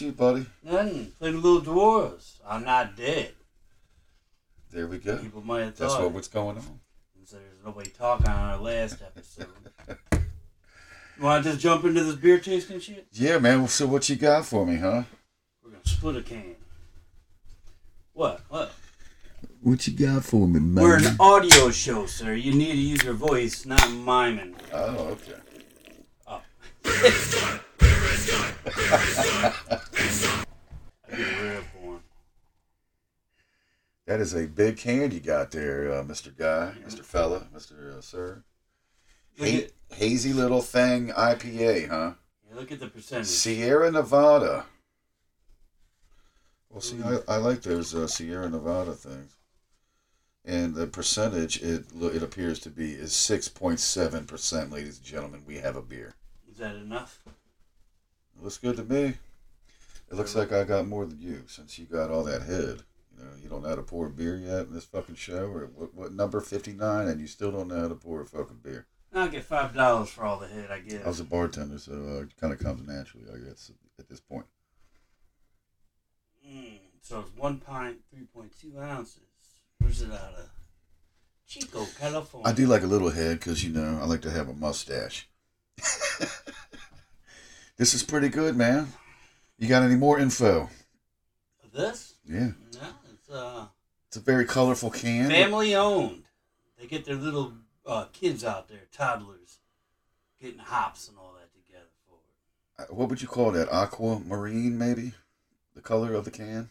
what's going on with you, buddy? Nothing. Play the little dwarves. I'm not dead. There we go. People might have That's thought. what, what's going on. So there's nobody talking on our last episode. you want to just jump into this beer tasting shit? Yeah, man. So what you got for me, huh? We're gonna split a can. What? What? What you got for me, man? We're an audio show, sir. You need to use your voice, not miming. Oh, okay. Oh. I get rid of one. That is a big can you got there, uh, Mr. Guy, Mr. Fella, Mr. Uh, Sir. Ha- at, hazy little thing IPA, huh? look at the percentage. Sierra Nevada. Well, see, I, I like those uh, Sierra Nevada things. And the percentage, it it appears to be, is 6.7%, ladies and gentlemen. We have a beer. Is that enough? Looks good to me. It looks like I got more than you since you got all that head. You know, you don't know how to pour a beer yet in this fucking show, or what, what number 59, and you still don't know how to pour a fucking beer. I'll get five dollars for all the head I get. I was a bartender, so uh, it kind of comes naturally, I guess, at this point. Mm, so it's one pint, three point two ounces. Where's it out of? Chico, California. I do like a little head because, you know, I like to have a mustache. this is pretty good, man. You got any more info? This? Yeah. No, it's uh It's a very colorful can. family owned. They get their little uh, kids out there, toddlers, getting hops and all that together for it. Uh, What would you call that? Aquamarine, maybe? The color of the can?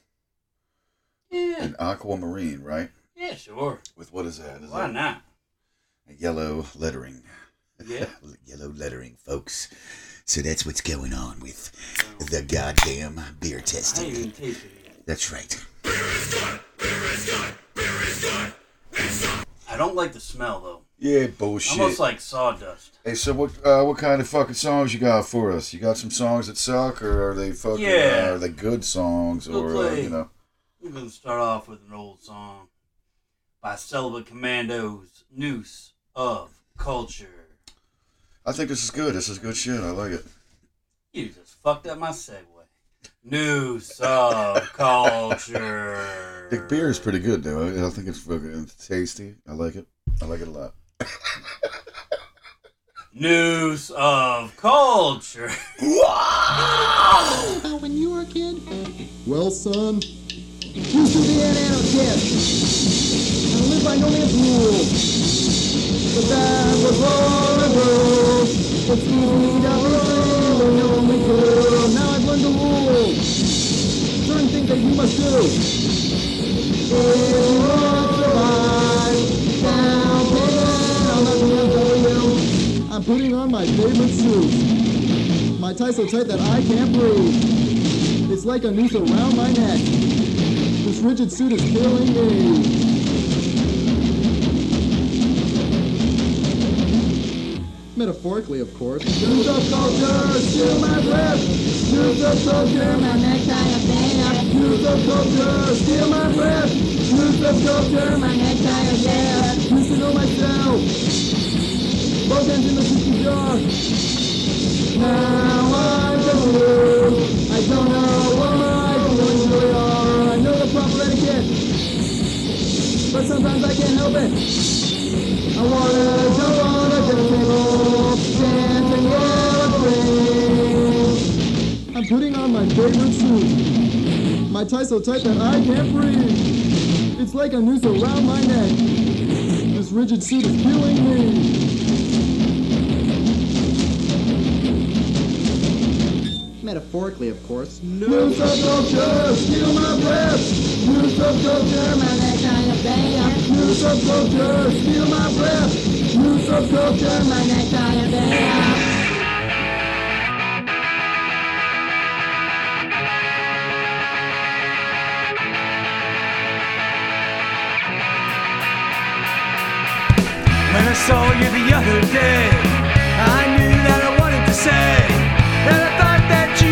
Yeah, An aquamarine, right? yeah, sure. With what is that? Is Why that not? yellow lettering? Yeah. yellow lettering, folks. So that's what's going on with the goddamn beer testing. I ain't testing. even tasted it yet. That's right. I don't like the smell though. Yeah, bullshit. Almost like sawdust. hey, so what? Uh, what kind of fucking songs you got for us? You got some songs that suck, or are they fucking? Yeah. Uh, are they good songs, We'll or uh, play. you know? We're gonna start off with an old song by Celibate Commandos, Noose of Culture. I think this is good. This is good shit. I like it. You just fucked up my segue. Noose of Culture. The beer is pretty good, though. I, I think it's fucking tasty. I like it. I like it a lot. Noose of Culture. About when you were a kid? Well, son, you should be an anarchist. And I lived by no man's rules. But that was horrible. I'm putting on my favorite suit. My tie's so tight that I can't breathe. It's like a noose around my neck. This rigid suit is killing me. Metaphorically, of course. Noose of culture, steal my breath. Noose of culture, my necktie of death. Noose of culture, steal my breath. Noose of culture, my necktie of death. Used to know myself. Both hands in the cookie jar. Now I'm just blue. I don't know what my feelings really are. I know the proper etiquette, but sometimes I can't help it. I'm putting on my favorite suit. My tie's so tight that I can't breathe. It's like a noose around my neck. This rigid suit is killing me. Metaphorically, of course. Noose of culture, steal my breath. Noose of culture, my necktie of death. Noose of culture, steal my breath. Noose of culture, my necktie of death. When I saw you the other day, I knew that I wanted to say that I thought that you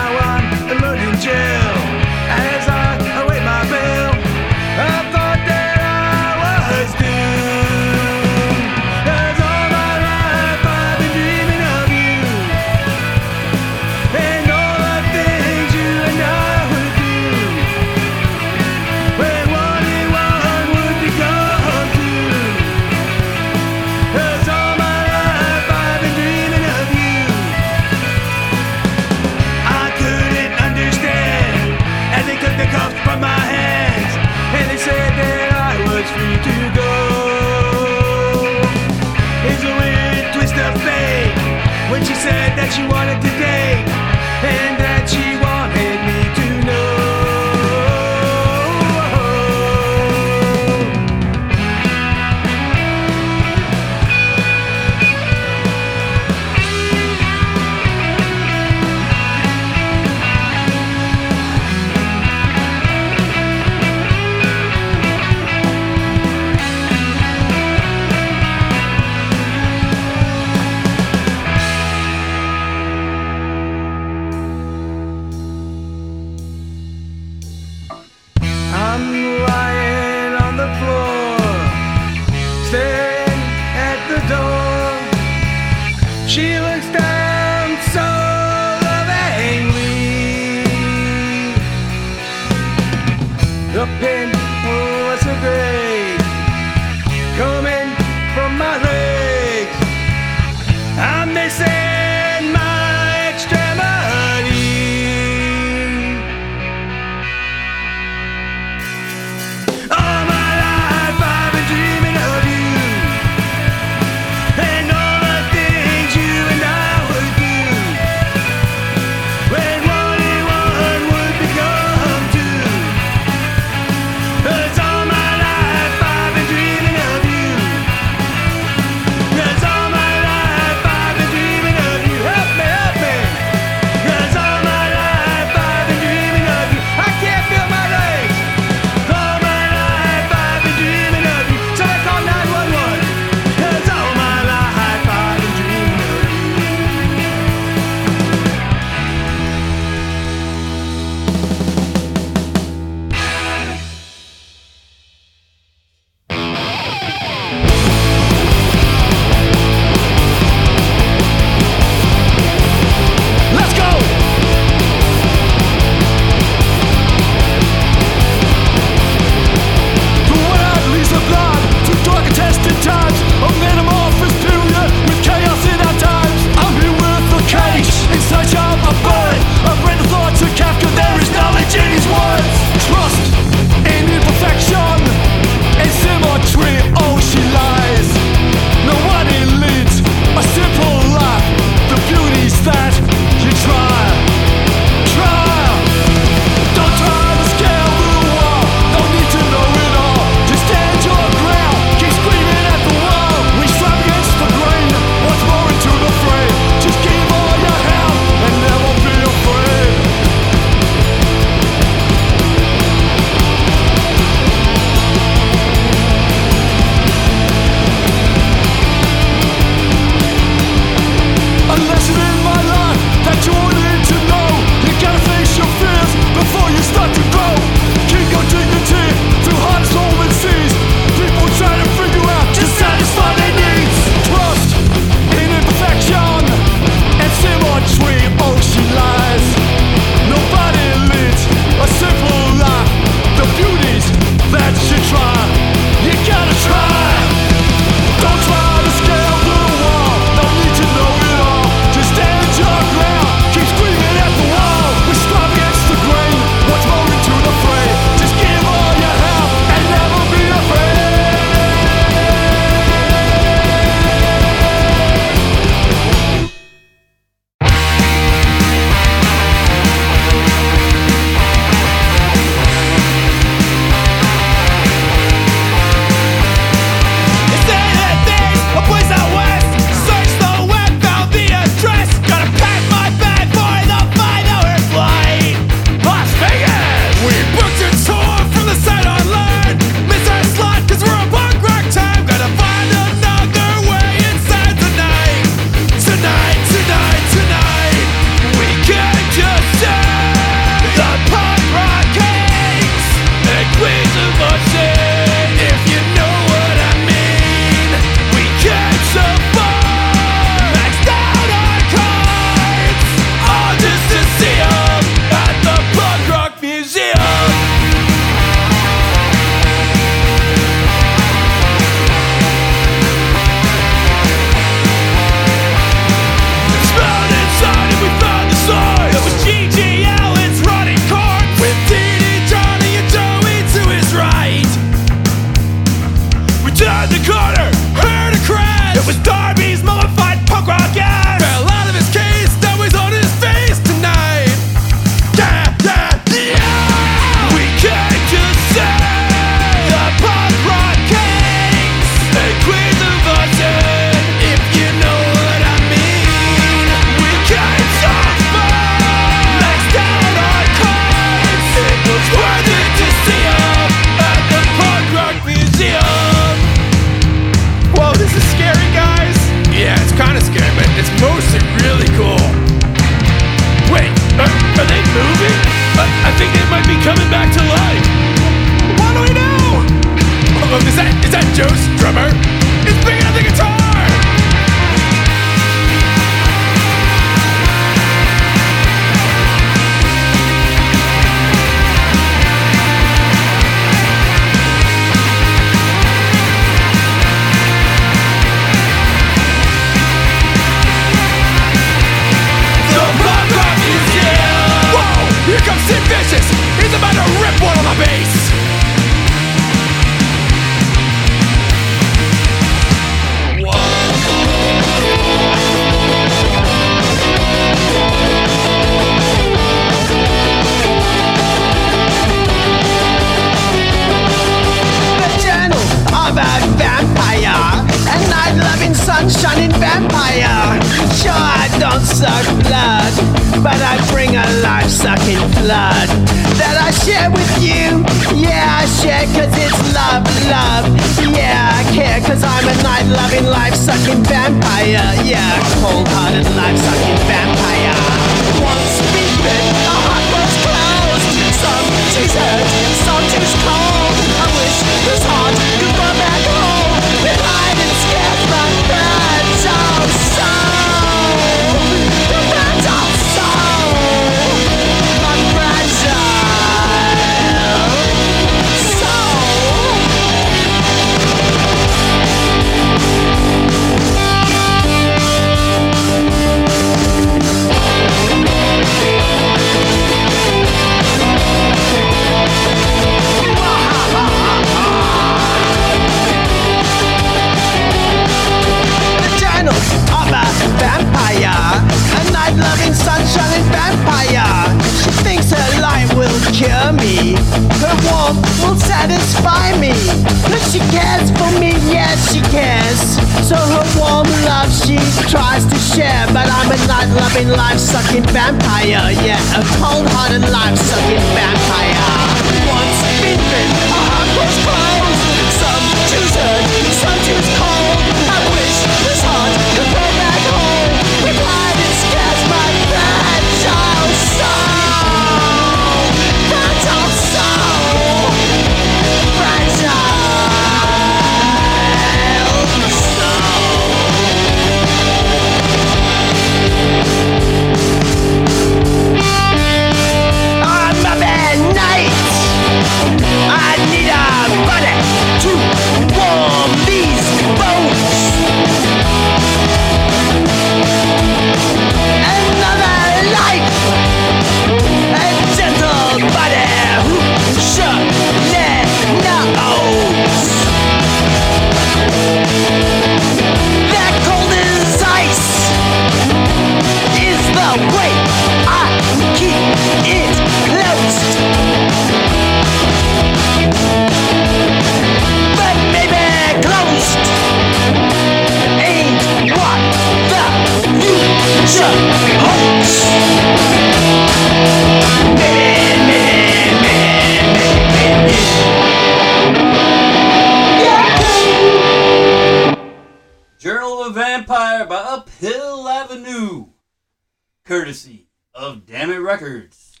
courtesy of Dammit Records.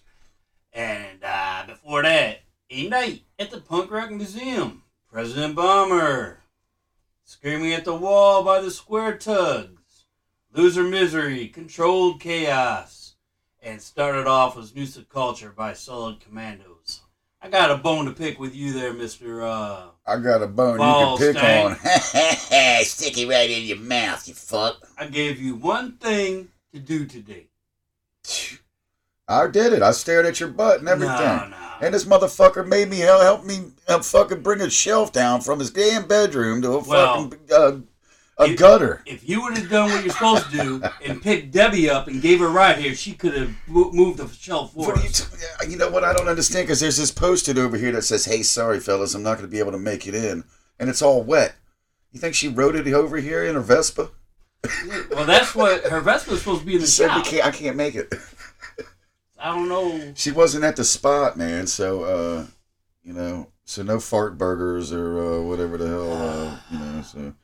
And uh, before that, A Night at the Punk Rock Museum, President Bomber, Screaming at the Wall by the Square Tugs, Loser Misery, Controlled Chaos, and started off with Noose of Culture by Celibate Commandos. I got a bone to pick with you there, Mr. Uh, I got a bone Balls, you can pick Stank. on. Stick it right in your mouth, you fuck. I gave you one thing to do today. I did it. I stared at your butt and everything. No, no. And this motherfucker made me help, help me uh, fucking bring a shelf down from his damn bedroom to a Well, fucking uh, a you- gutter. If you would have done what you're supposed to do and picked Debbie up and gave her a ride here, she could have moved the shelf for What are you, t- you know what I don't understand because there's this posted over here that says, "Hey, sorry fellas, I'm not going to be able to make it in," and it's all wet. You think she rode it over here in her Vespa? Well, that's what her vest was supposed to be in the She shop. can't, "I can't make it." I don't know. She wasn't at the spot, man. So, uh, you know, so no fart burgers or uh, whatever the hell, uh, you know. So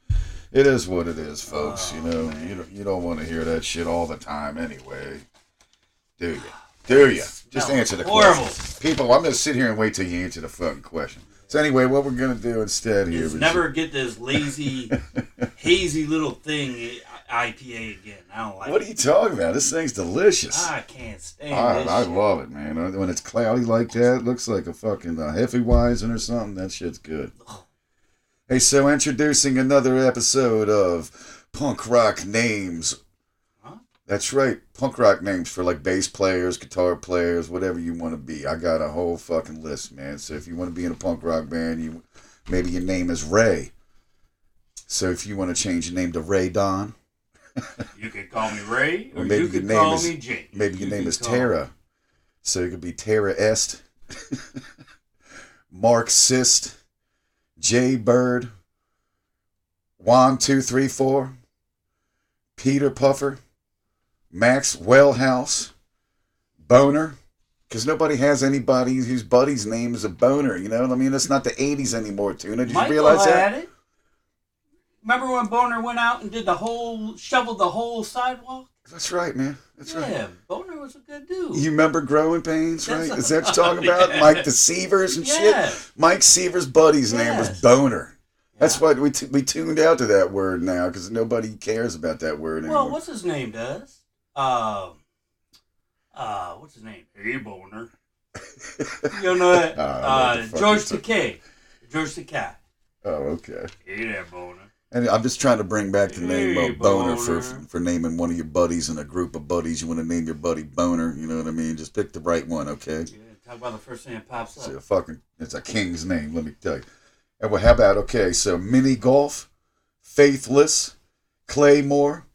it is what it is, folks. you know, you don't, you don't want to hear that shit all the time, anyway. Do you? Do you? Just answer the horrible. question, people. I'm gonna sit here and wait till you answer the fucking question. So anyway, what we're gonna do instead here Is never get this lazy, hazy little thing IPA again. I don't like What are you talking about? This thing's delicious. I can't stand I. I love it, man. When it's cloudy like that, it looks like a fucking uh, Hefeweizen or something. That shit's good. Hey, so introducing another episode of Punk Rock Names. That's right. Punk rock names for like bass players, guitar players, whatever you want to be. I got a whole fucking list, man. So if you want to be in a punk rock band, you maybe your name is Ray. So if you want to change your name to Ray Don, You could call me Ray, or, Or maybe you could your name call is- me maybe your You name is Tara. So it could be Tara Est, Marxist, J Bird, Juan two three four, Peter Puffer, Max Wellhouse, Boner. Because nobody has anybody whose buddy's name is a boner, you know? I mean, it's not the 80s anymore, Tuna. Did you Michael realize that? it. Remember when Boner went out and did the whole, shoveled the whole sidewalk? That's right, man. That's right. yeah, Boner was a good dude. You remember Growing Pains, right? a- Is that what you're talking about? Yeah. Mike the Seavers and Yeah. shit? Mike Seaver's buddy's name was Boner. That's why we, t- we tuned out to that word now because nobody cares about that word anymore. Well, what's his name does? Uh, uh, what's his name? Hey, Boner. you know that? I don't know what uh, George the George. George Takei. oh, okay. Hey there, Boner. And I'm just trying to bring back the name Hey, of Boner, for Boner. for naming one of your buddies in a group of buddies. You want to name your buddy Boner, you know what I mean? Just pick the right one, okay? Yeah, talk about the first thing that pops up. It's a fucking, it's a king's name, let me tell you. And well, how about, okay, so Mini Golf, Faithless, Claymore,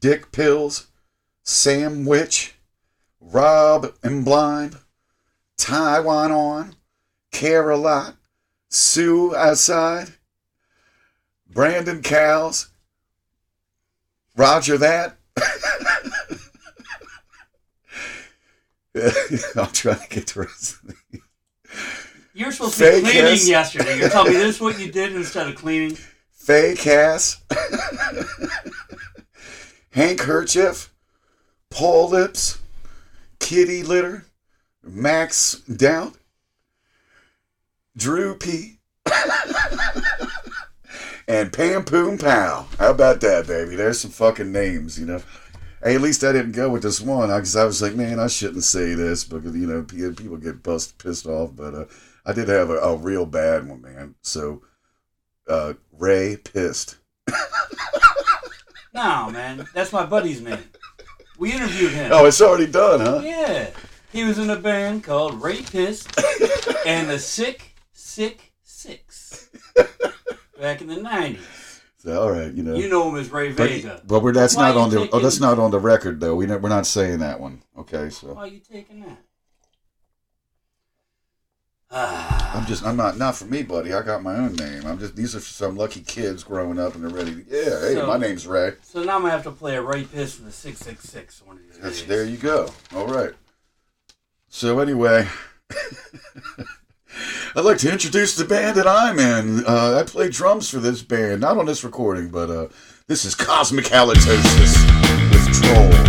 Dick Pills, Sam Witch, Rob and Blind, Taiwan On, Care a Lot, Sue Outside, Brandon Cows, Roger That. I'm trying to get the rest of the You were supposed to be cleaning ass. yesterday. You're telling me this is what you did instead of cleaning? Fake ass, handkerchief, Paul lips, kitty litter, Max doubt, Drew P, and Pam Poom Pow. How about that, baby? There's some fucking names, you know. Hey, at least I didn't go with this one because I was like, man, I shouldn't say this because you know people get bust, pissed off. But uh, I did have a, a real bad one, man. So uh, Ray pissed. No, man. That's my buddy's name. We interviewed him. Oh, it's already done, huh? Yeah. He was in a band called Rapist and the Sick, Sick Six back in the 90s. So, all right, you know. You know him as Ray but, Vega. but we're, that's Why not on the. Oh, that's not on the record though. We we're not saying that one. Okay, so Why are you taking that? I'm just. I'm not. Not for me, buddy. I got my own name. I'm just. These are some lucky kids growing up and they're ready. To, yeah. Hey, So- my name's Ray. so now I'm to have to play a Rapist and the 666 one of these That's days. there. You go. All right. So anyway. I'd like to introduce the band that I'm in. Uh, I play drums for this band, not on this recording, but uh, this is Cosmic Halitosis with Troll.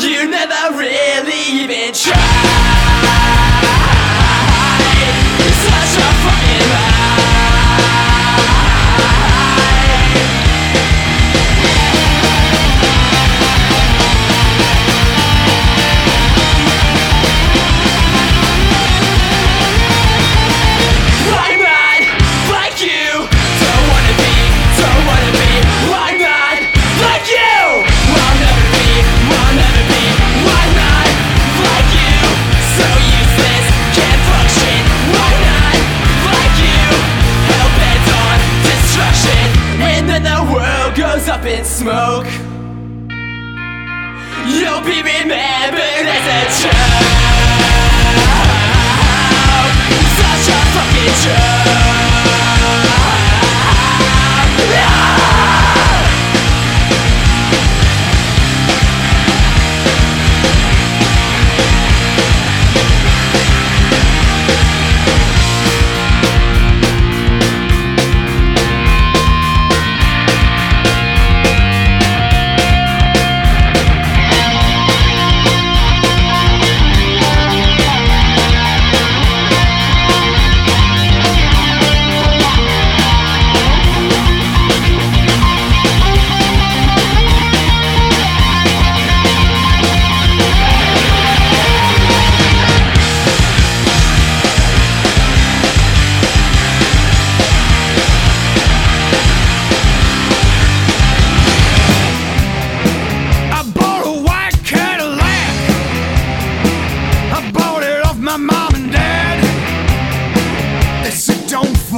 You never really even tried.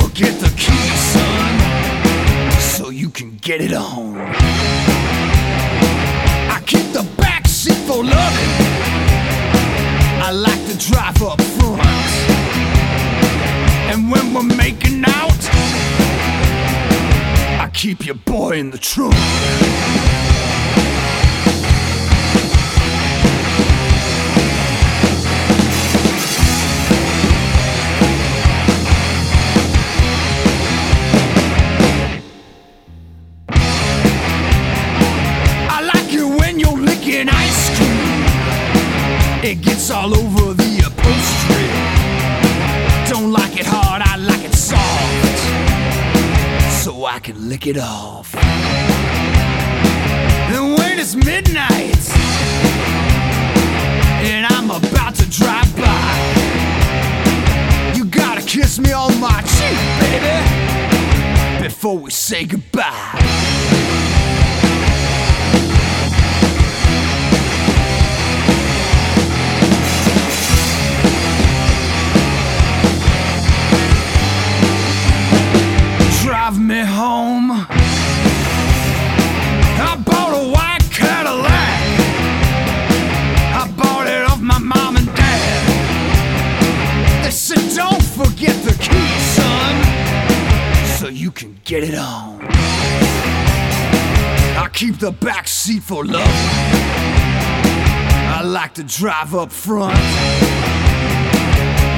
Forget the key, son, so you can get it on. I keep the back seat for loving. I like to drive up front. And when we're making out, I keep your boy in the trunk. It gets all over the upholstery. Don't like it hard, I like it soft. So I can lick it off. And when it's midnight, and I'm about to drive by, you gotta kiss me on my cheek, baby, before we say goodbye. Drive me home. I bought a white Cadillac. I bought it off my mom and dad. They said, Don't forget the key, son, so you can get it on. I keep the back seat for love. I like to drive up front.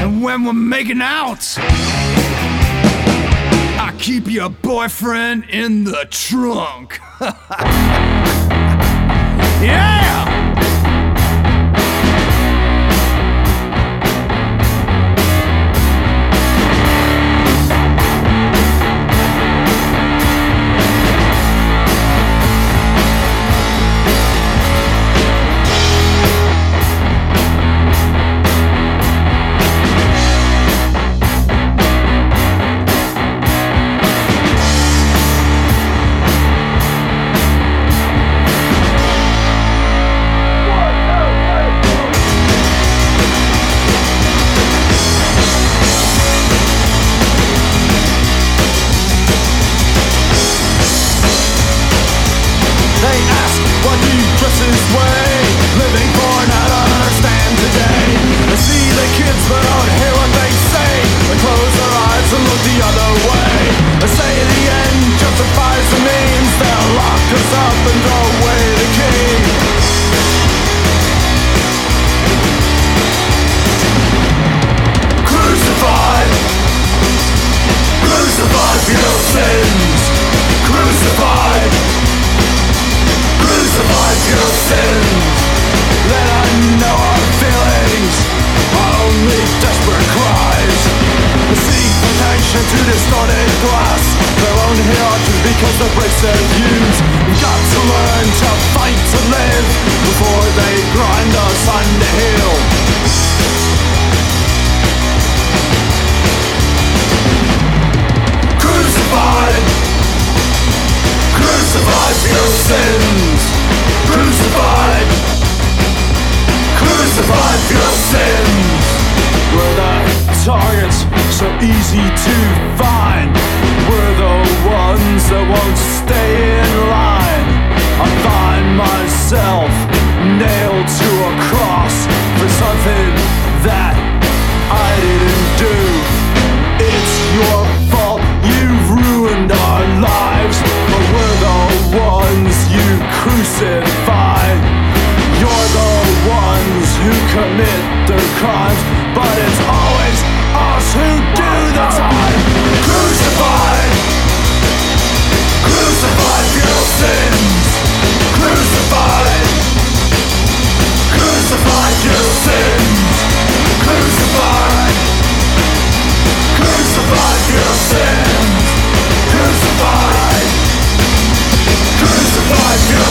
And when we're making out, keep your boyfriend in the trunk. yeah! Commit the crimes But it's always us who do the time. Crucified Crucified for your sins. Crucified Crucified your sins. Crucified Crucified your sins. Crucified Crucified your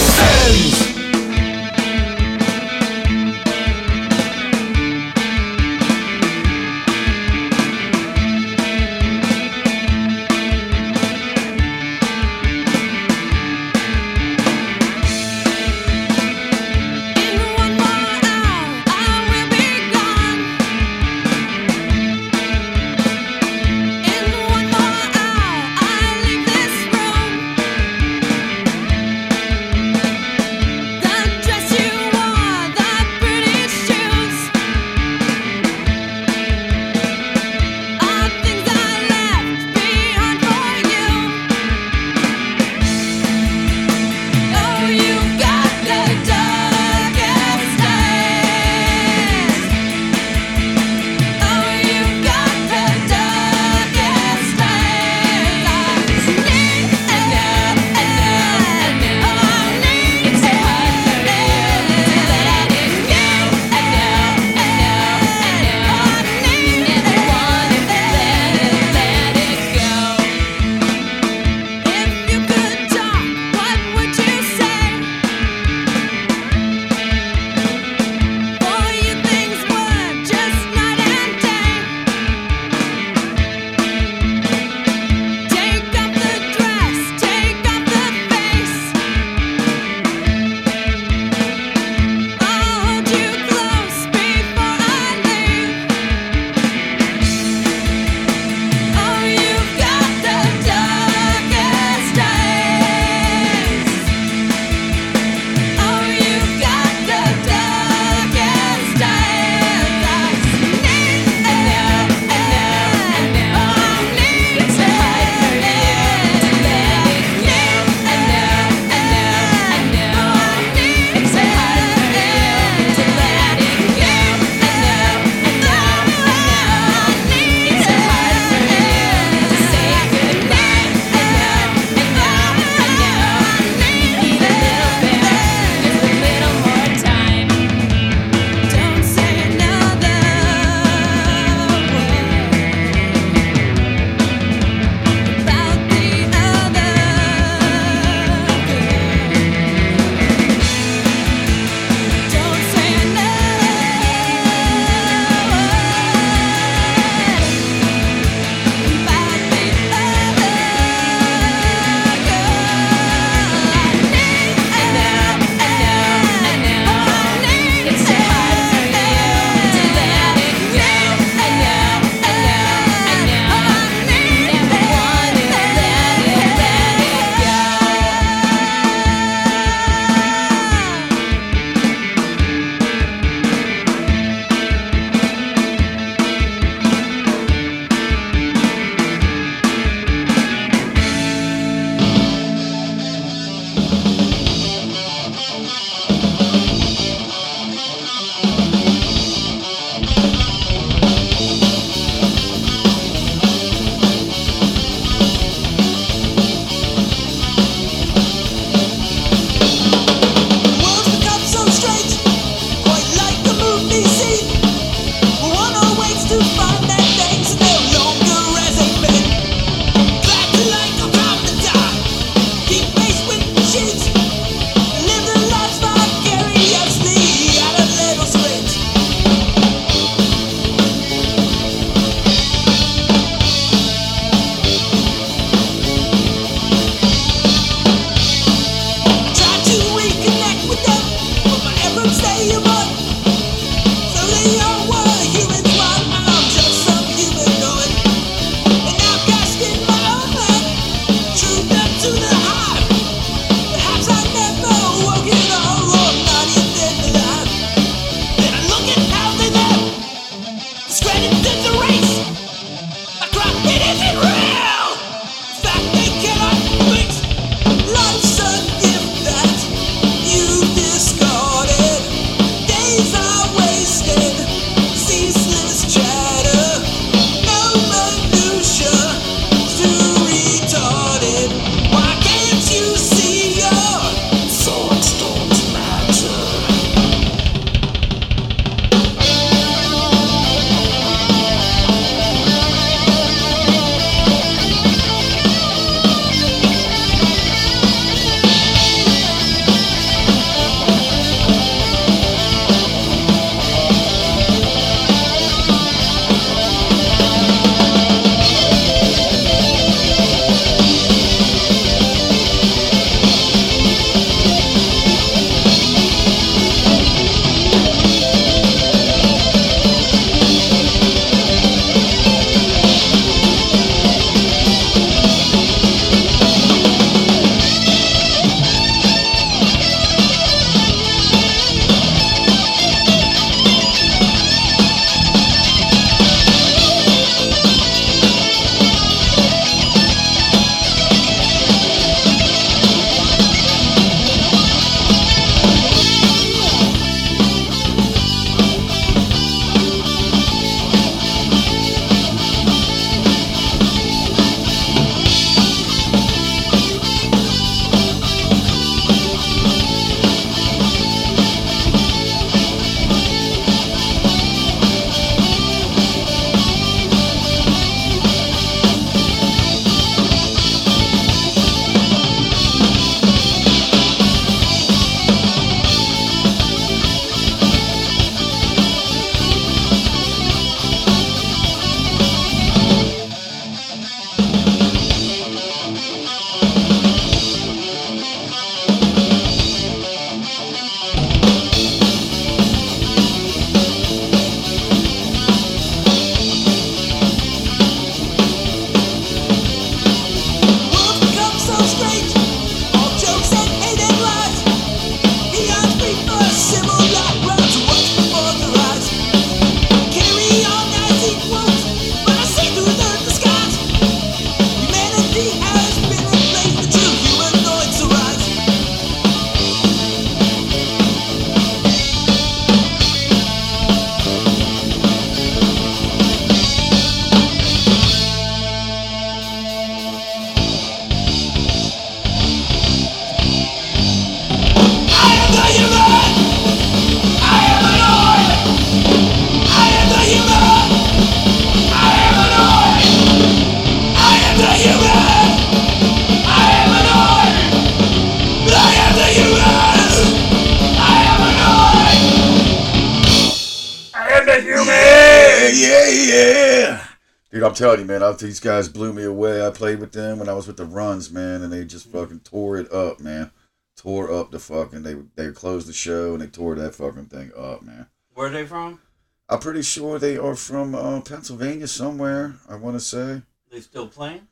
telling you, man, I, these guys blew me away. I played with them when I was with the Runs, man, and they just fucking tore it up, man. Tore up the fucking. They they closed the show and they tore that fucking thing up, man. Where are they from? I'm pretty sure they are from uh, Pennsylvania somewhere. I want to say. They still playing?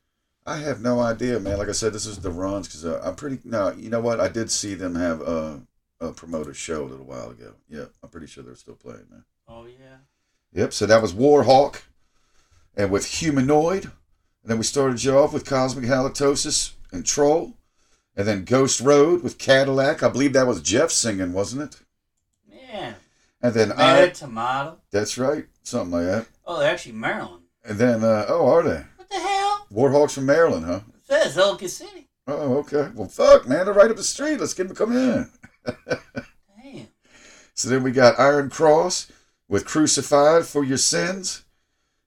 I have no idea, man. Like I said, this is the runs because uh, I'm pretty. No, you know what? I did see them have uh, a promoter show a little while ago. Yeah, I'm pretty sure they're still playing, man. Oh yeah. Yep. So that was Warhawk, and with Humanoid, and then we started you off with Cosmic Halitosis and Troll, and then Ghost Road with Cadillac. I believe that was Jeff singing, wasn't it? Yeah. And then Mad I. Tomato. That's right, something like that. Oh, they're actually Maryland. And then uh, oh, are they What the hell? Warhawks from Maryland, huh? It says Ellicott City. Oh, okay. Well, fuck, man, they're right up the street. Let's get them to come in. Damn. So then we got Iron Cross with Crucified for Your Sins.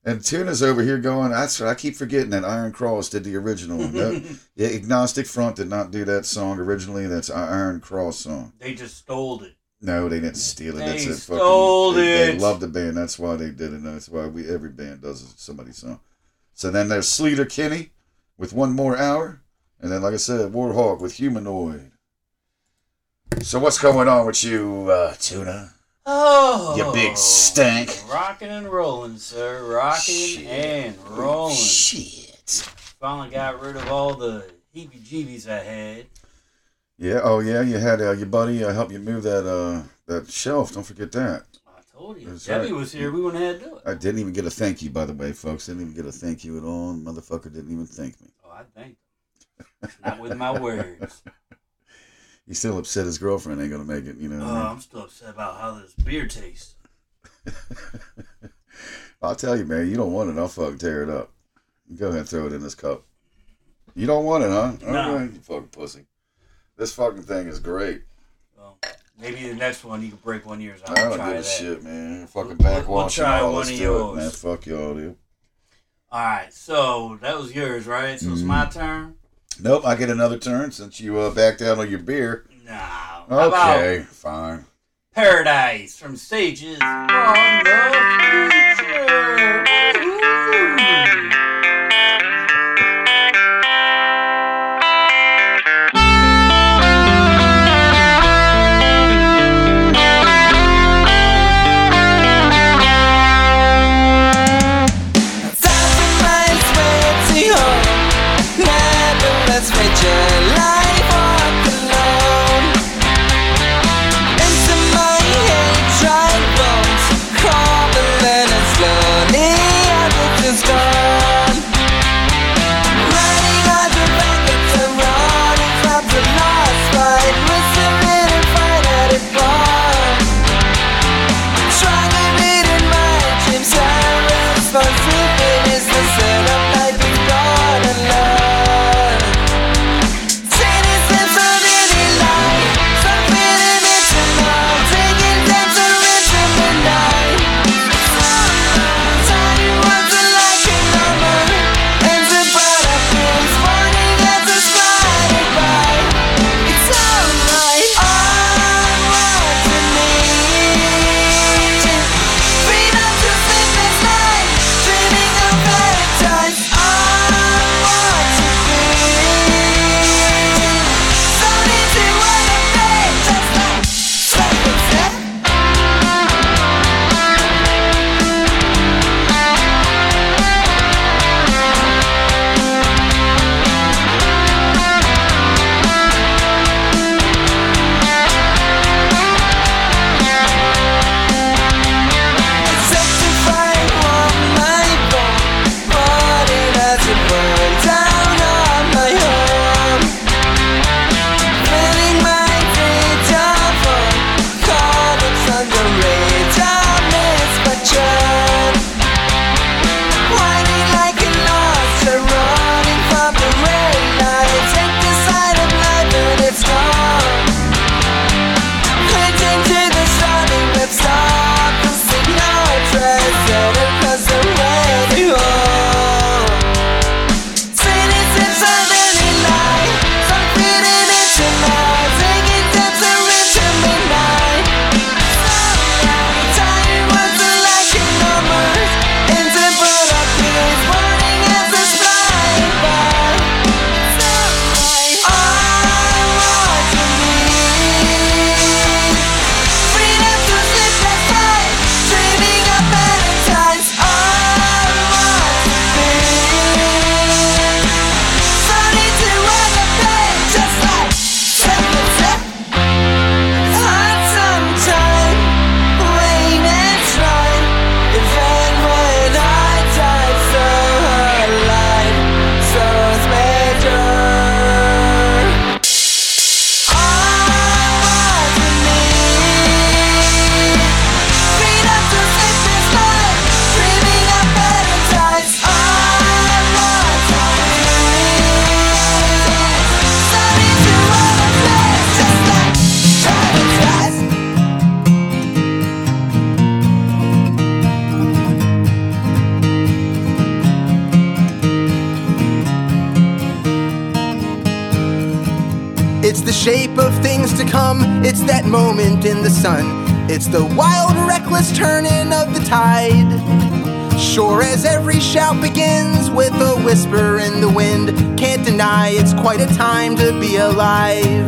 And Tuna's over here going, that's I keep forgetting that Iron Cross did the original. No, yeah, Agnostic Front did not do that song originally. That's our Iron Cross song. They just stole it. No, they didn't steal it. They That's a stole fucking. They, they love the band. That's why they did it. That's why we every band does somebody's song. So then there's Sleater Kinney with One More Hour, and then like I said, Warhawk with Humanoid. So what's going on with you, uh, Tuna? Oh. You big stank. Rocking and rolling, sir. Rocking and rolling. Shit. Finally got rid of all the heebie jeebies I had. Yeah. Oh yeah. You had uh, your buddy uh, help you move that uh that shelf. Don't forget that. I told you. That's Debbie right. was here. We wouldn't have to do it. I didn't even get a thank you, by the way, folks. Didn't even get a thank you at all. Motherfucker didn't even thank me. Oh, I thank him. Not with my words. He's still upset his girlfriend ain't gonna make it. You know. Oh, I mean? I'm still upset about how this beer tastes. I'll tell you, man. You don't want it. I'll fuck tear it up. Go ahead and throw it in this cup. You don't want it, huh? No. Okay, you fucking pussy. This fucking thing is great. Well, maybe the next one you can break one of yours. I don't give a that. shit, man. Fucking We'll- we'll backwash try all. one of yours. it, man. Fuck y'all, dude. All right, so that was yours, right? So it's my Mm-hmm. turn. Nope, I get another turn since you uh, backed out on your beer. No. Okay, fine. Paradise from Sages from the Future? Time to be alive.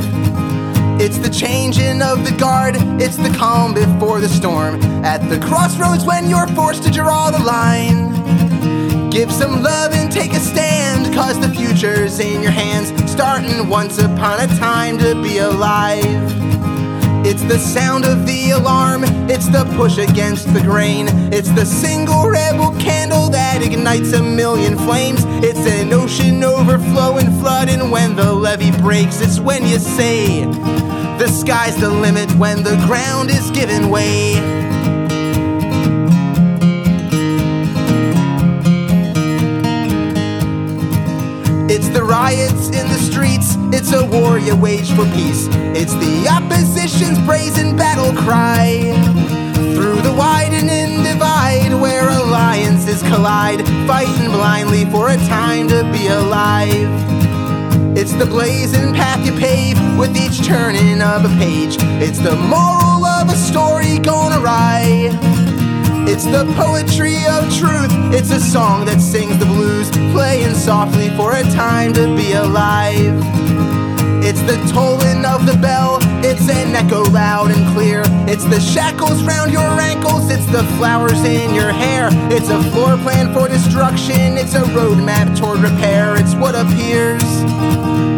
It's the changing of the guard, it's the calm before the storm. At the crossroads when you're forced to draw the line. Give some love and take a stand, cause the future's in your hands. Starting once upon a time to be alive. It's the sound of the alarm, it's the push against the grain. It's the single rebel candle that ignites a million flames. It's an ocean overflowing, flooding when the levee breaks. It's when you say, the sky's the limit when the ground is giving way. It's the riots in the streets, it's a war you wage for peace. It's the opposition's brazen battle cry. Through the widening divide where alliances collide, fighting blindly for a time to be alive. It's the blazing path you pave with each turning of a page. It's the moral of a story gone awry. It's the poetry of truth. It's a song that sings the blues, playing softly for a time to be alive. It's the tolling of the bell. It's an echo loud and clear. It's the shackles round your ankles. It's the flowers in your hair. It's a floor plan for destruction. It's a roadmap toward repair. It's what appears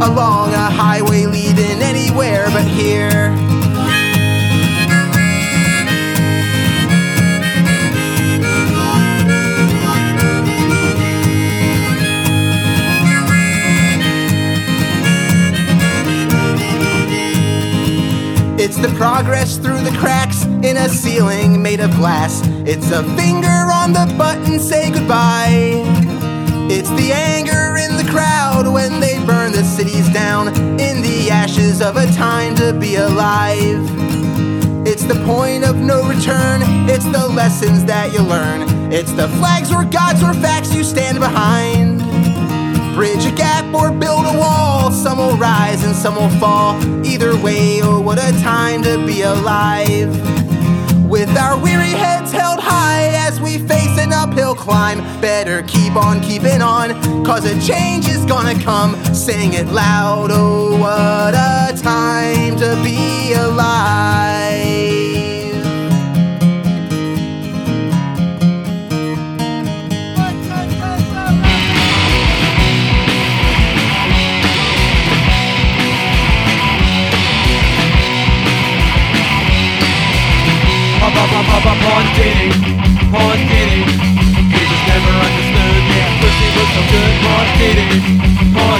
along a highway leading anywhere but here. It's the progress through the cracks in a ceiling made of glass. It's a finger on the button, say goodbye. It's the anger in the crowd when they burn the cities down in the ashes of a time to be alive. It's the point of no return, it's the lessons that you learn. It's the flags or gods or facts you stand behind. Bridge a gap or build a wall. Some will rise and some will fall. Either way, oh, what a time to be alive. With our weary heads held high as we face an uphill climb. Better keep on keeping on, cause a change is gonna come. Sing it loud, oh, what a time to be alive. Pawn Diddy, Pawn Diddy. He never understood, was so good. Diddy,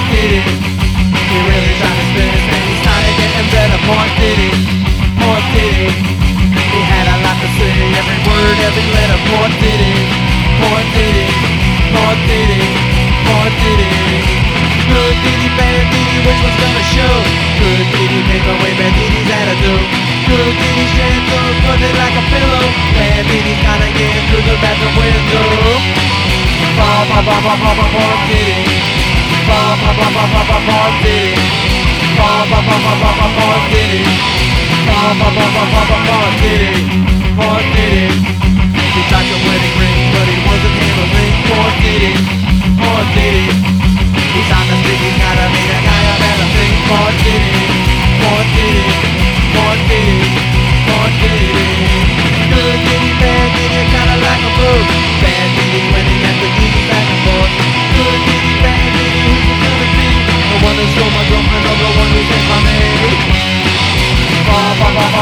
Diddy. He really tried his and he started getting better. Diddy, Diddy. He had a lot to say, every word, every letter. Diddy, Diddy, Diddy, Diddy. Good Diddy, bad Diddy, which one's gonna show? Good Diddy, paper way, bad Diddy's attitude. Good Diddy's gentle, put like a pillow. Bad Diddy's gotta get through the bathroom window. Ba ba ba ba ba ba ba Diddy. Ba ba ba ba ba ba ba Diddy. Ba ba ba ba ba ba ba Diddy. Ba ba ba ba ba ba ba Diddy. Ba Diddy. He got your wedding ring, but he wasn't handling. Poor Diddy. Poor Diddy. He's on the street, he's gotta a guy at a thing. Poor Diddy. Poor Diddy. Poor Diddy. Book. Bad Diddy when he has to keep it back and forth. Good Diddy, bad Diddy, who's it gonna be? The one who stole my girlfriend or the one who take my maid? Ba ba ba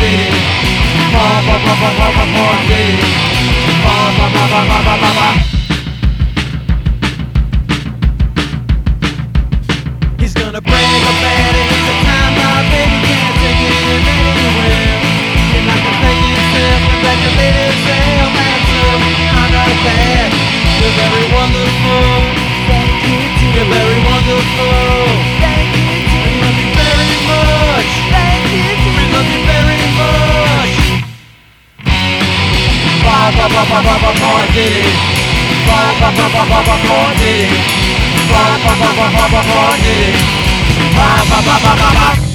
Diddy. Ba ba ba ba ba ba ba Diddy. Ba ba ba ba ba ba ba ba. Bad. You're very wonderful. Thank you. You're very wonderful. Thank you. We love you very much. Thank you. We love you very much. Ba ba ba ba ba ba ba did it. Walked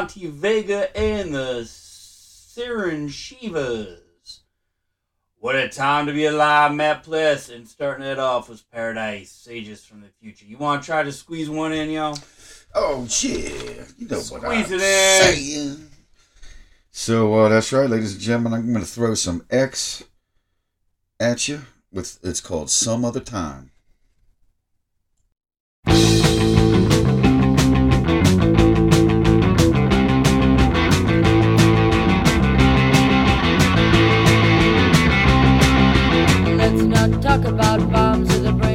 Monty Vega and the Siren Shivas. What a time to be alive, Matt Pless. And starting it off was Paradise, Sages from the Future. You want to try to squeeze one in, y'all? Oh, shit. You know squeeze what I'm it in. saying. So uh, that's right, ladies and gentlemen. I'm going to throw some X at you with it's called Some Other Time. talk about bombs as the brain.